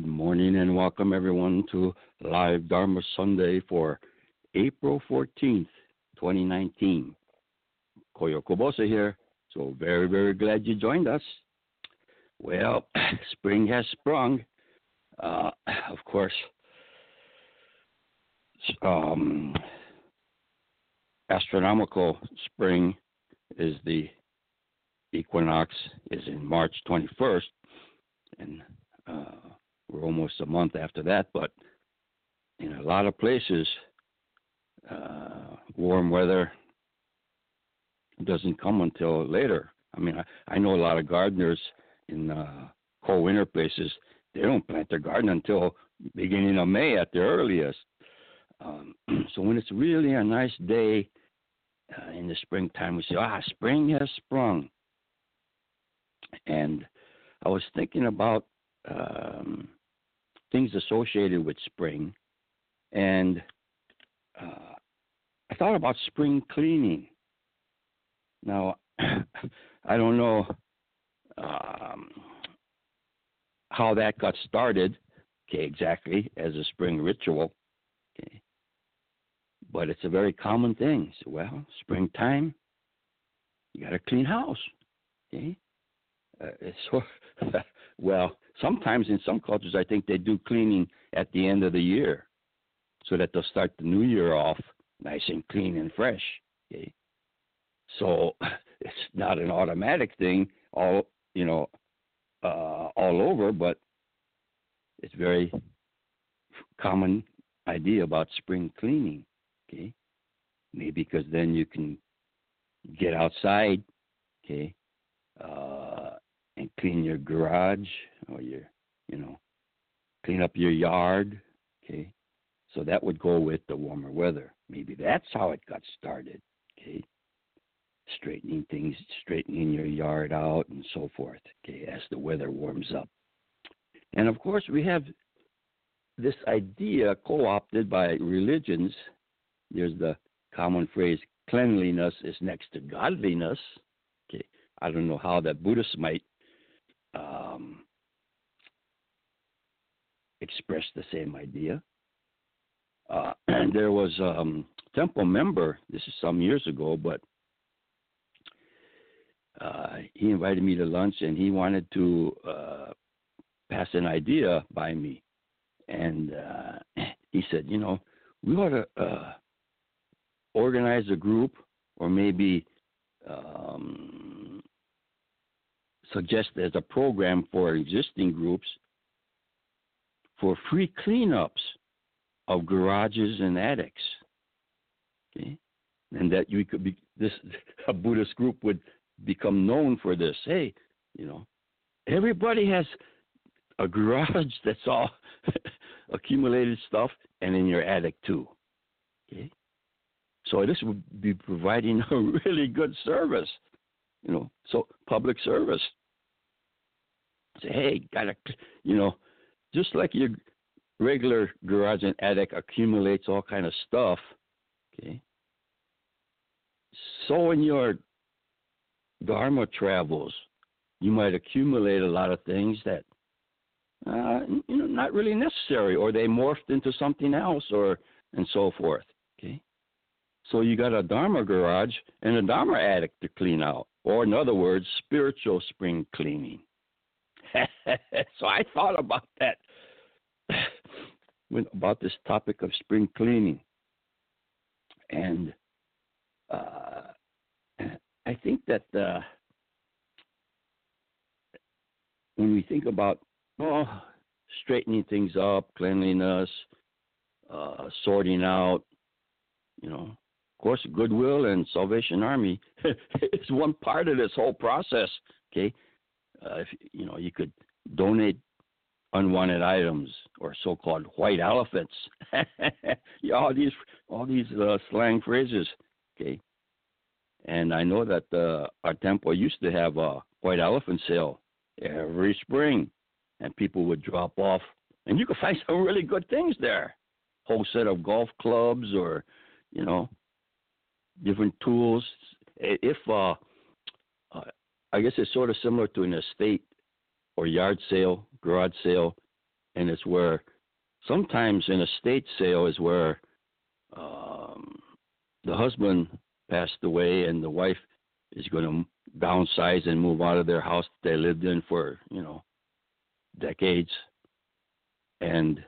Good morning and welcome everyone to Live Dharma Sunday for April 14th, 2019. Koyo Kubose here. So very, very glad you joined us. Well, spring has sprung. Uh, of course, um, astronomical spring is the equinox is in March 21st, and uh, we're almost a month after that, but in a lot of places, uh, warm weather doesn't come until later. I mean, I, I know a lot of gardeners in uh, cold winter places. They don't plant their garden until beginning of May at the earliest. Um, so when it's really a nice day uh, in the springtime, we say, "Ah, spring has sprung." And I was thinking about um, things associated with spring, and uh, I thought about spring cleaning. Now, I don't know um, how that got started, okay, exactly as a spring ritual, okay, but it's a very common thing. So, well, springtime, you got to clean house, okay. Uh, so, well, sometimes in some cultures, I think they do cleaning at the end of the year, so that they'll start the new year off nice and clean and fresh. Okay, so it's not an automatic thing, all you know, uh, all over, but it's very common idea about spring cleaning. Okay, maybe because then you can get outside. Okay. Uh, and clean your garage or your, you know, clean up your yard. Okay. So that would go with the warmer weather. Maybe that's how it got started. Okay. Straightening things, straightening your yard out and so forth. Okay. As the weather warms up. And of course, we have this idea co opted by religions. There's the common phrase cleanliness is next to godliness. Okay. I don't know how that Buddhists might um, expressed the same idea. Uh, and there was a um, temple member, this is some years ago, but uh, he invited me to lunch and he wanted to uh, pass an idea by me. And uh, he said, you know, we ought to uh, organize a group or maybe um, suggest as a program for existing groups for free cleanups of garages and attics. Okay? And that you could be this a Buddhist group would become known for this. Hey, you know, everybody has a garage that's all accumulated stuff and in your attic too. Okay? So this would be providing a really good service. You know, so public service. Say, hey, gotta, you know, just like your regular garage and attic accumulates all kind of stuff. Okay. so in your Dharma travels, you might accumulate a lot of things that uh, you know not really necessary, or they morphed into something else, or and so forth. Okay, so you got a Dharma garage and a Dharma attic to clean out, or in other words, spiritual spring cleaning. so I thought about that about this topic of spring cleaning, and uh, I think that uh, when we think about oh, straightening things up, cleanliness, uh, sorting out, you know, of course, Goodwill and Salvation Army is one part of this whole process. Okay, uh, if, you know, you could donate unwanted items or so-called white elephants. yeah, all these all these uh, slang phrases. Okay, and I know that uh, our temple used to have a white elephant sale every spring, and people would drop off, and you could find some really good things there. Whole set of golf clubs, or you know, different tools. If uh, I guess it's sort of similar to an estate or yard sale, garage sale, and it's where sometimes an estate sale is where um, the husband passed away and the wife is going to downsize and move out of their house they lived in for you know decades. And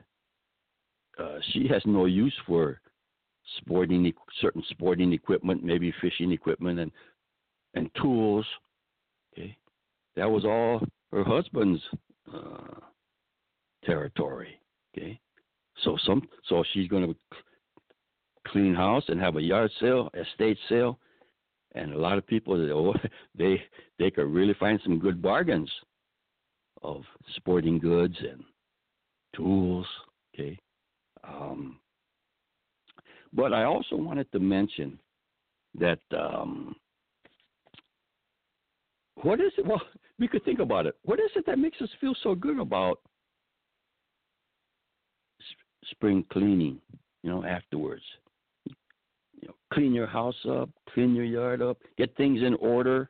uh, she has no use for sporting certain sporting equipment maybe fishing equipment and and tools okay. That was all her husband's uh, territory. Okay. So some so she's going to clean house and have a yard sale, estate sale, and a lot of people they they could really find some good bargains of sporting goods and tools. Okay, um, but I also wanted to mention that um, what is it? Well, we could think about it. What is it that makes us feel so good about spring cleaning? You know, afterwards you know, clean your house up, clean your yard up, get things in order.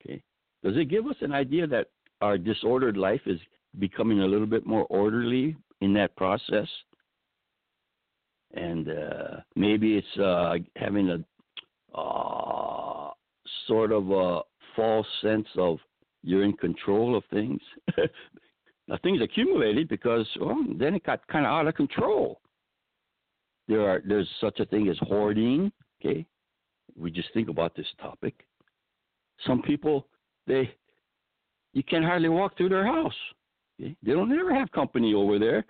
Okay. Does it give us an idea that our disordered life is becoming a little bit more orderly in that process? And uh, maybe it's uh, having a uh, sort of a false sense of you're in control of things. now, things accumulated because well, then it got kind of out of control. There are there's such a thing as hoarding. Okay, we just think about this topic. Some people they you can hardly walk through their house. Okay? They don't ever have company over there.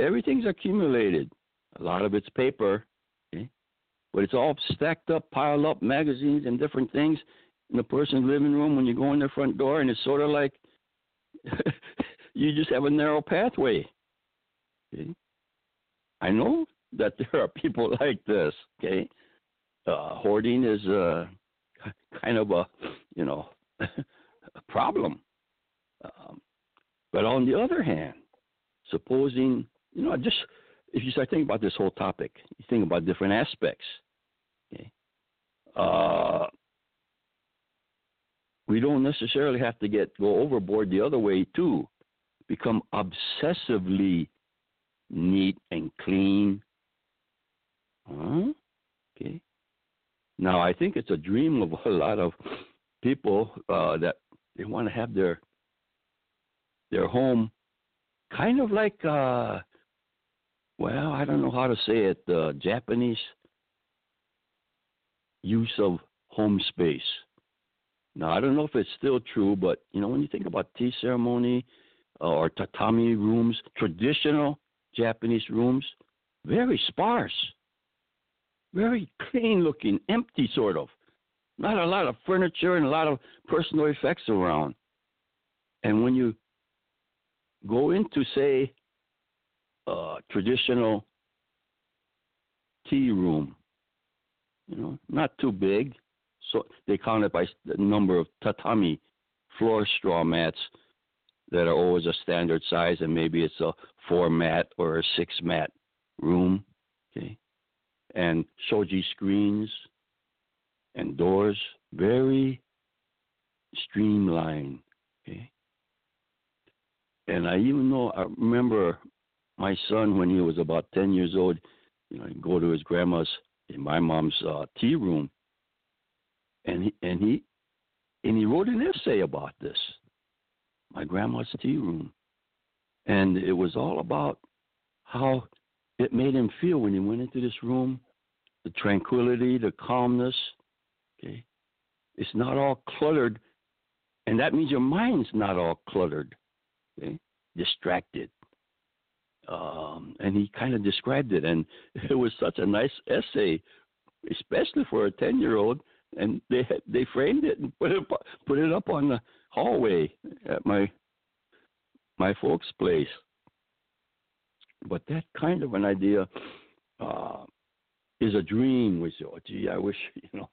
Everything's accumulated. A lot of it's paper, okay? but it's all stacked up, piled up, magazines and different things in the person's living room when you go in their front door, and it's sort of like you just have a narrow pathway. Okay? I know that there are people like this. Okay, uh, hoarding is uh, kind of a you know a problem. Um, but on the other hand, supposing you know just if you start thinking about this whole topic, you think about different aspects. Okay, uh, we don't necessarily have to get go overboard the other way too. Become obsessively neat and clean Huh? Okay. Now I think it's a dream of a lot of people uh, that they want to have their their home kind of like uh, well I don't know how to say it uh, Japanese use of home space. Now I don't know if it's still true, but you know when you think about tea ceremony uh, or tatami rooms, traditional Japanese rooms, very sparse very clean looking, empty sort of. Not a lot of furniture and a lot of personal effects around. And when you go into, say, a traditional tea room, you know, not too big, so they count it by the number of tatami floor straw mats that are always a standard size, and maybe it's a four mat or a six mat room. Okay, and shoji screens, and doors very streamlined. Okay. And I even know I remember my son when he was about ten years old, you know, he'd go to his grandma's in my mom's uh, tea room, and he and he and he wrote an essay about this, my grandma's tea room, and it was all about how it made him feel when he went into this room, the tranquility, the calmness. Okay, it's not all cluttered, and that means your mind's not all cluttered. Okay, distracted. Um, and he kind of described it, and it was such a nice essay, especially for a ten-year-old. And they they framed it and put it put it up on the hallway at my my folks' place. But that kind of an idea uh, is a dream. We say, "Oh, gee, I wish you know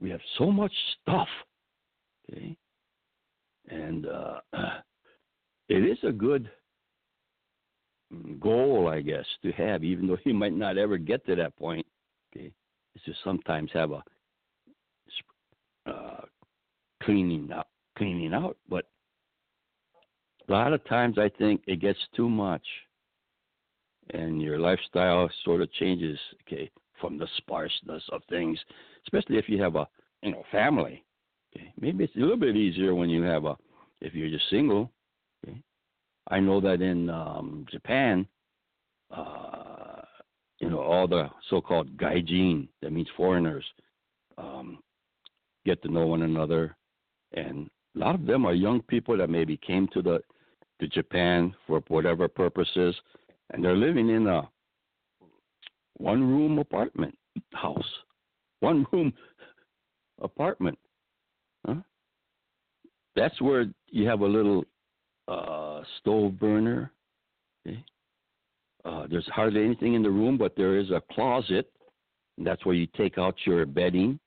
we have so much stuff." Okay, and uh, it is a good goal, I guess, to have, even though you might not ever get to that point. Okay, is to sometimes have a cleaning out, cleaning out. But a lot of times, I think it gets too much, and your lifestyle sort of changes. Okay, from the sparseness of things, especially if you have a you know family. Okay, maybe it's a little bit easier when you have a if you're just single. Okay, I know that in um, Japan, uh, you know all the so-called gaijin, that means foreigners, um, get to know one another, and a lot of them are young people that maybe came to the to Japan for whatever purposes, and they're living in a one room apartment house, one room apartment. Huh? That's where you have a little uh, stove burner. Okay? Uh, there's hardly anything in the room, but there is a closet. And that's where you take out your bedding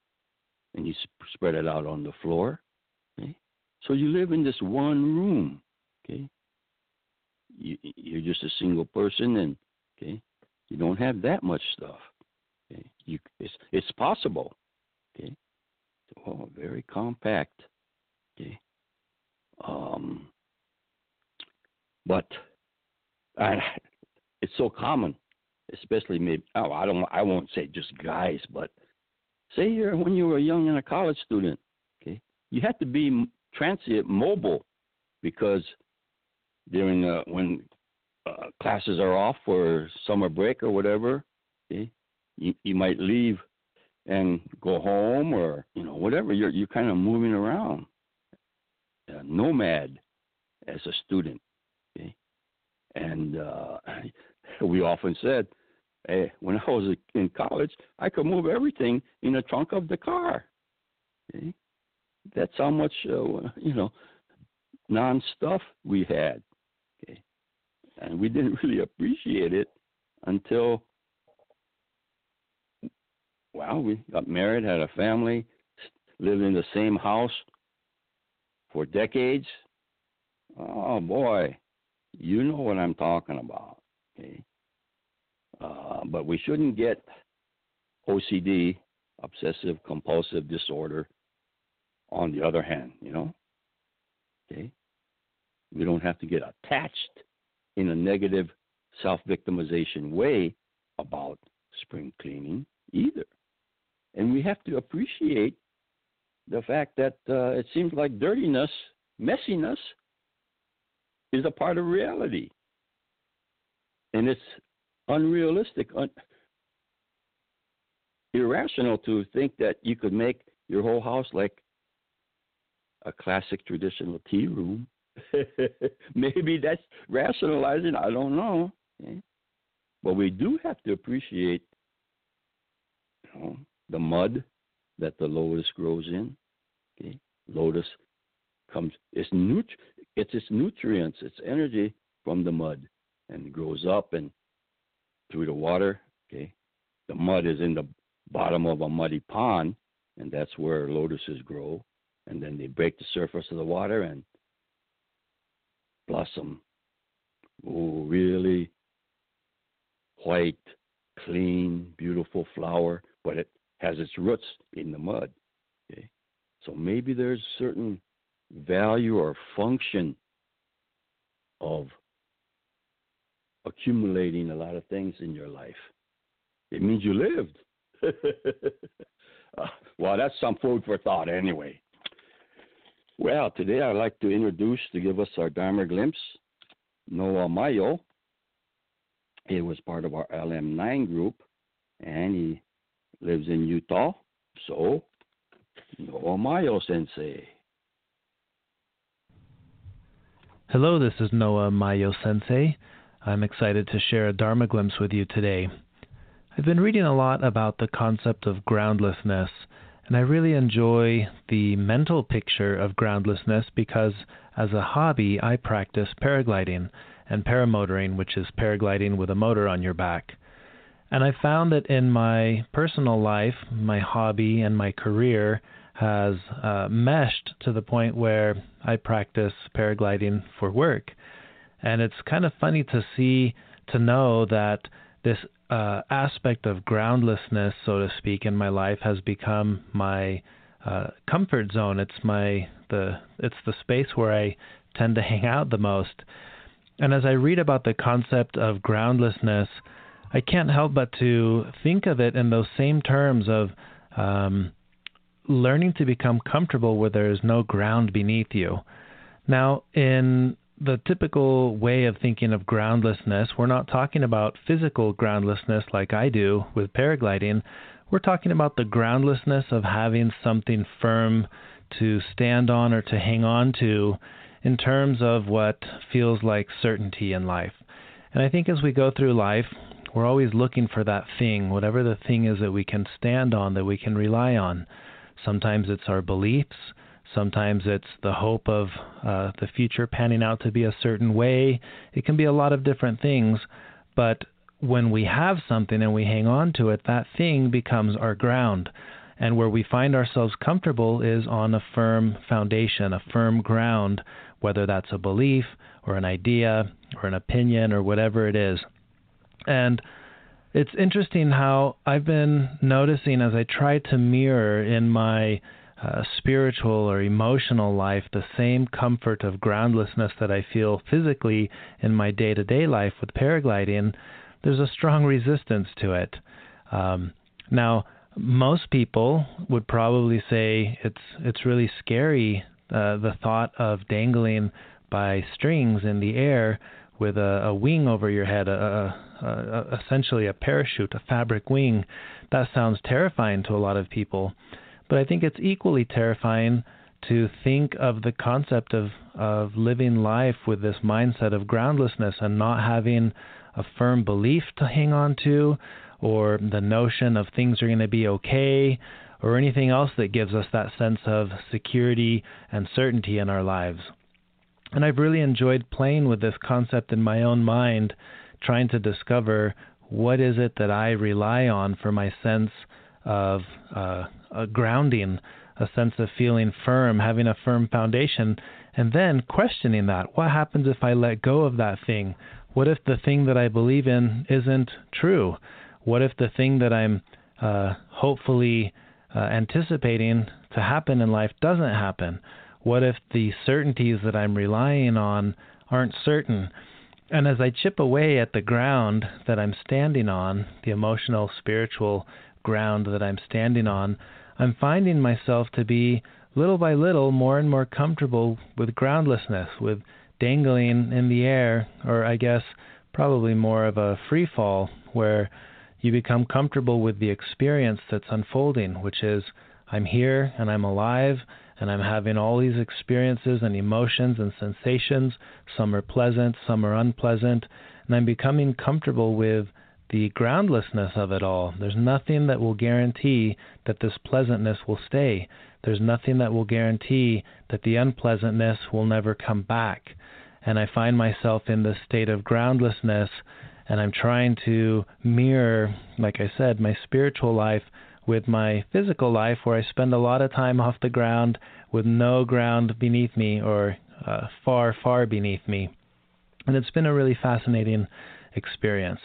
and you sp- spread it out on the floor. So you live in this one room. Okay, you, you're just a single person, and okay, you don't have that much stuff. Okay, you it's it's possible. Okay, so very compact. Okay, um, but I, it's so common, especially maybe. Oh, I don't. I won't say just guys, but say you're when you were young and a college student. Okay, you had to be transient, mobile, because during uh, when uh, classes are off for summer break or whatever, okay, you you might leave and go home or you know whatever. You're you're kind of moving around, nomad as a student. Okay, and uh, we often said, hey, when I was in college, I could move everything in the trunk of the car. Okay? That's how much uh, you know non stuff we had and we didn't really appreciate it until well we got married had a family lived in the same house for decades. Oh boy you know what i'm talking about okay? Uh, but we shouldn't get ocd obsessive compulsive disorder on the other hand you know okay we don't have to get attached in a negative self victimization way about spring cleaning either. And we have to appreciate the fact that uh, it seems like dirtiness, messiness, is a part of reality. And it's unrealistic, un- irrational to think that you could make your whole house like a classic traditional tea room Maybe that's rationalizing. I don't know. But we do have to appreciate you know, the mud that the lotus grows in. Okay? Lotus comes it's nut it's its nutrients, its energy from the mud and grows up and through the water. Okay. The mud is in the bottom of a muddy pond and that's where lotuses grow. And then they break the surface of the water and blossom. Oh, really white, clean, beautiful flower, but it has its roots in the mud. Okay? So maybe there's certain value or function of accumulating a lot of things in your life. It means you lived. uh, well, that's some food for thought anyway. Well, today I'd like to introduce, to give us our Dharma glimpse, Noah Ma-Yo. He was part of our LM9 group, and he lives in Utah. So, Noah Ma-Yo Sensei. Hello, this is Noah Ma-Yo Sensei. I'm excited to share a Dharma glimpse with you today. I've been reading a lot about the concept of groundlessness, and I really enjoy the mental picture of groundlessness because, as a hobby, I practice paragliding and paramotoring, which is paragliding with a motor on your back. And I found that in my personal life, my hobby, and my career has uh, meshed to the point where I practice paragliding for work. And it's kind of funny to see, to know that this uh, aspect of groundlessness, so to speak, in my life has become my uh, comfort zone. It's my the it's the space where I tend to hang out the most. And as I read about the concept of groundlessness, I can't help but to think of it in those same terms of um, learning to become comfortable where there is no ground beneath you. Now, in the typical way of thinking of groundlessness, we're not talking about physical groundlessness like I do with paragliding. We're talking about the groundlessness of having something firm to stand on or to hang on to in terms of what feels like certainty in life. And I think as we go through life, we're always looking for that thing, whatever the thing is that we can stand on, that we can rely on. Sometimes it's our beliefs. Sometimes it's the hope of uh, the future panning out to be a certain way. It can be a lot of different things, but when we have something and we hang on to it, that thing becomes our ground. And where we find ourselves comfortable is on a firm foundation, a firm ground, whether that's a belief or an idea or an opinion or whatever it is. And it's interesting how I've been noticing as I try to mirror in my uh, spiritual or emotional life the same comfort of groundlessness that I feel physically in my day to day life with paragliding, there's a strong resistance to it. Um, now, most people would probably say it's it's really scary uh, the thought of dangling by strings in the air with a, a wing over your head, a, a, a, essentially a parachute, a fabric wing. That sounds terrifying to a lot of people. But I think it's equally terrifying to think of the concept of, of living life with this mindset of groundlessness and not having a firm belief to hang on to or the notion of things are going to be okay or anything else that gives us that sense of security and certainty in our lives. And I've really enjoyed playing with this concept in my own mind, trying to discover what is it that I rely on for my sense of uh, a grounding, a sense of feeling firm, having a firm foundation, and then questioning that. What happens if I let go of that thing? What if the thing that I believe in isn't true? What if the thing that I'm uh, hopefully uh, anticipating to happen in life doesn't happen? What if the certainties that I'm relying on aren't certain? And as I chip away at the ground that I'm standing on, the emotional, spiritual ground that I'm standing on, I'm finding myself to be little by little more and more comfortable with groundlessness, with dangling in the air, or I guess probably more of a free fall where you become comfortable with the experience that's unfolding, which is I'm here and I'm alive and I'm having all these experiences and emotions and sensations. Some are pleasant, some are unpleasant, and I'm becoming comfortable with the groundlessness of it all. There's nothing that will guarantee that this pleasantness will stay. There's nothing that will guarantee that the unpleasantness will never come back. And I find myself in this state of groundlessness, and I'm trying to mirror, like I said, my spiritual life with my physical life, where I spend a lot of time off the ground with no ground beneath me or uh, far, far beneath me. And it's been a really fascinating experience.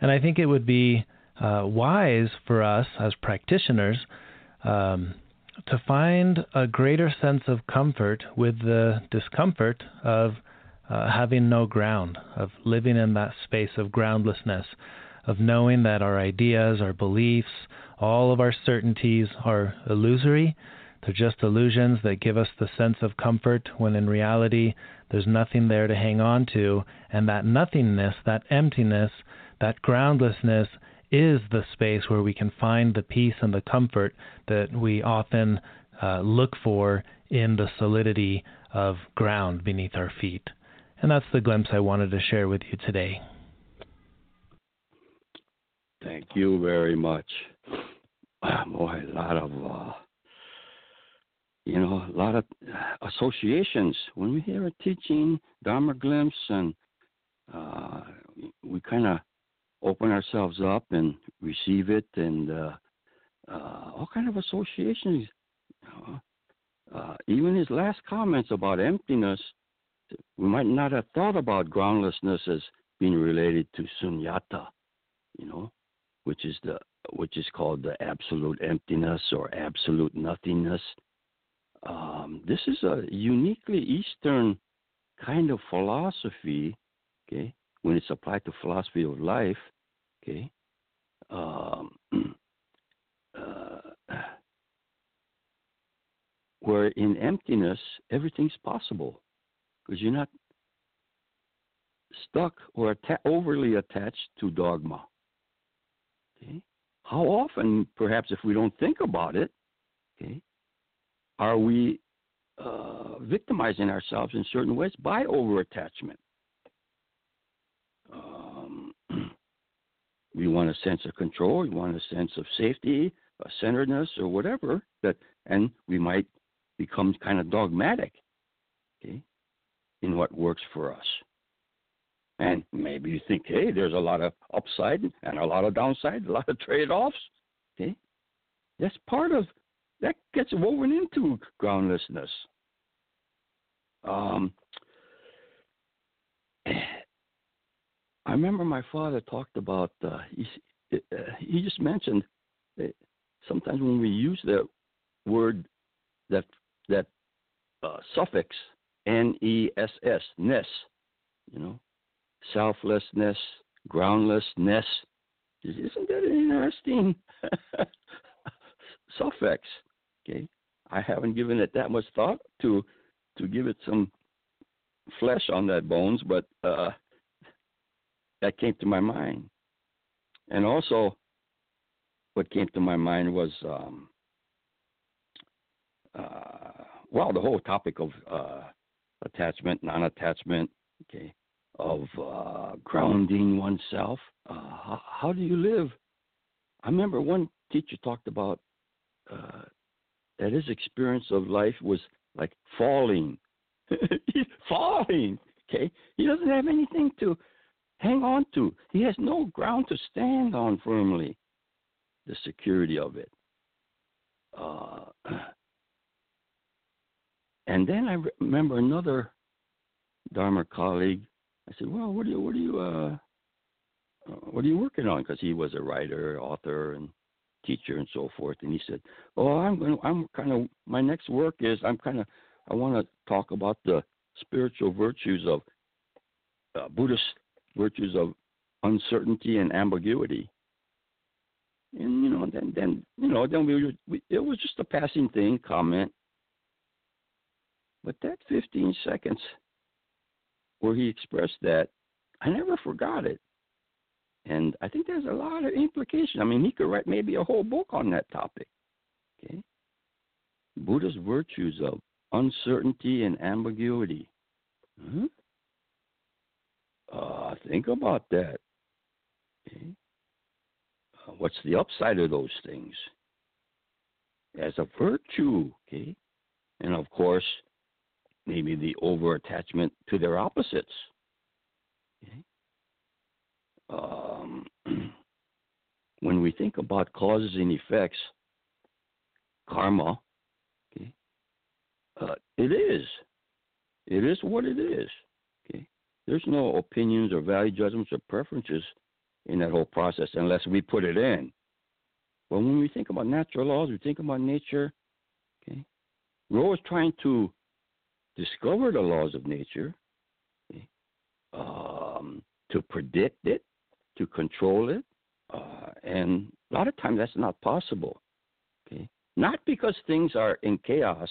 And I think it would be uh, wise for us as practitioners um, to find a greater sense of comfort with the discomfort of uh, having no ground, of living in that space of groundlessness, of knowing that our ideas, our beliefs, all of our certainties are illusory. They're just illusions that give us the sense of comfort when in reality there's nothing there to hang on to. And that nothingness, that emptiness, that groundlessness is the space where we can find the peace and the comfort that we often uh, look for in the solidity of ground beneath our feet. And that's the glimpse I wanted to share with you today. Thank you very much. Boy, a lot of, uh, you know, a lot of associations. When we hear a teaching, Dharma glimpse, and uh, we kind of open ourselves up and receive it, and uh, uh, all kind of associations. Uh, even his last comments about emptiness, we might not have thought about groundlessness as being related to sunyata, you know, which is the which is called the absolute emptiness or absolute nothingness. Um, this is a uniquely Eastern kind of philosophy, okay, when it's applied to philosophy of life, okay, um, uh, where in emptiness everything's possible because you're not stuck or atta- overly attached to dogma. Okay? How often, perhaps, if we don't think about it, okay, are we uh, victimizing ourselves in certain ways by over attachment? Um, we want a sense of control, we want a sense of safety, a centeredness, or whatever that, and we might become kind of dogmatic. Okay, in what works for us. And maybe you think, hey, there's a lot of upside and a lot of downside, a lot of trade offs. Okay? That's part of that gets woven into groundlessness. Um, I remember my father talked about, uh, he, uh, he just mentioned sometimes when we use the word, that, that uh, suffix N E S S, ness, you know, selflessness, groundlessness. Isn't that an interesting suffix? Okay, I haven't given it that much thought to to give it some flesh on that bones, but uh, that came to my mind. And also, what came to my mind was, um, uh, well, the whole topic of uh, attachment, non-attachment, okay, of uh, grounding oneself. Uh, how, how, do you live? I remember one teacher talked about uh, that his experience of life was like falling, He's falling. Okay, he doesn't have anything to hang on to. He has no ground to stand on firmly. The security of it. Uh, and then I remember another Dharma colleague. I said, "Well, what are you, what are you, uh, uh what are you working on?" Because he was a writer, author, and teacher, and so forth. And he said, "Oh, I'm going. I'm kind of. My next work is I'm kind of. I want to talk about the spiritual virtues of uh, Buddhist virtues of uncertainty and ambiguity." And you know, then then you know, then we, we it was just a passing thing, comment but that 15 seconds where he expressed that, I never forgot it. And I think there's a lot of implication. I mean, he could write maybe a whole book on that topic. Okay? Buddha's virtues of uncertainty and ambiguity. Huh? Uh, think about that. Okay? Uh, what's the upside of those things? As a virtue, okay? And of course, maybe the over attachment to their opposites. Okay? Um, when we think about causes and effects, karma, okay, uh, it is. It is what it is. Okay, there's no opinions or value judgments or preferences in that whole process unless we put it in. But when we think about natural laws, we think about nature. Okay, we're always trying to discover the laws of nature, um, to predict it, to control it, uh, and a lot of times that's not possible. Okay, not because things are in chaos,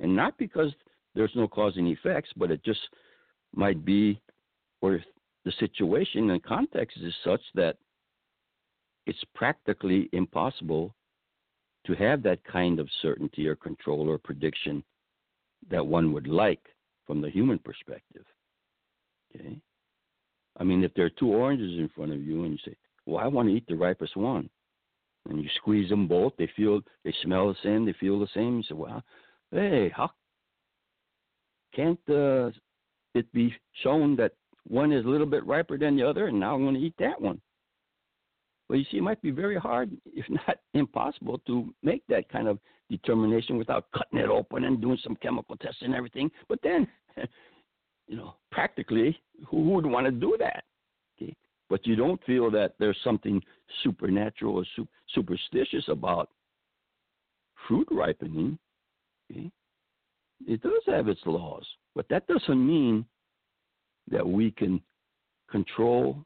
and not because there's no cause and effects, but it just might be where the situation and context is such that it's practically impossible to have that kind of certainty or control or prediction that one would like from the human perspective. Okay? I mean, if there are two oranges in front of you and you say, Well, I want to eat the ripest one, and you squeeze them both, they feel, they smell the same, they feel the same. You say, Well, hey, how can't uh, it be shown that one is a little bit riper than the other, and now I'm going to eat that one. Well, you see, it might be very hard, if not impossible, to make that kind of determination without cutting it open and doing some chemical tests and everything. But then, you know, practically, who would want to do that? Okay? But you don't feel that there's something supernatural or su- superstitious about fruit ripening. Okay? It does have its laws, but that doesn't mean that we can control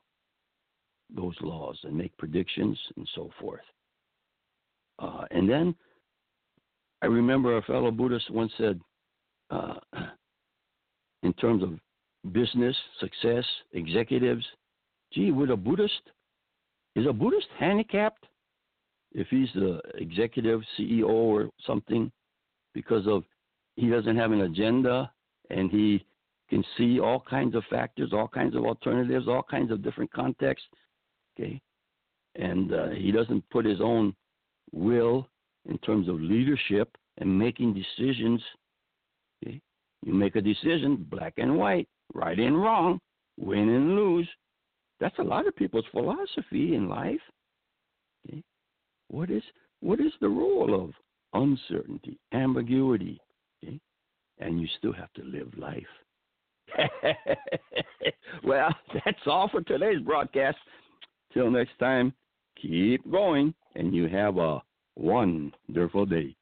those laws and make predictions and so forth. Uh, and then I remember a fellow Buddhist once said, uh, in terms of business, success, executives, gee, would a Buddhist, is a Buddhist handicapped if he's the executive CEO or something because of he doesn't have an agenda and he can see all kinds of factors, all kinds of alternatives, all kinds of different contexts. Okay, and uh, he doesn't put his own will in terms of leadership and making decisions. Okay, you make a decision, black and white, right and wrong, win and lose. That's a lot of people's philosophy in life. Okay, what is what is the role of uncertainty, ambiguity? Okay, and you still have to live life. well, that's all for today's broadcast. Till next time, keep going, and you have a wonderful day.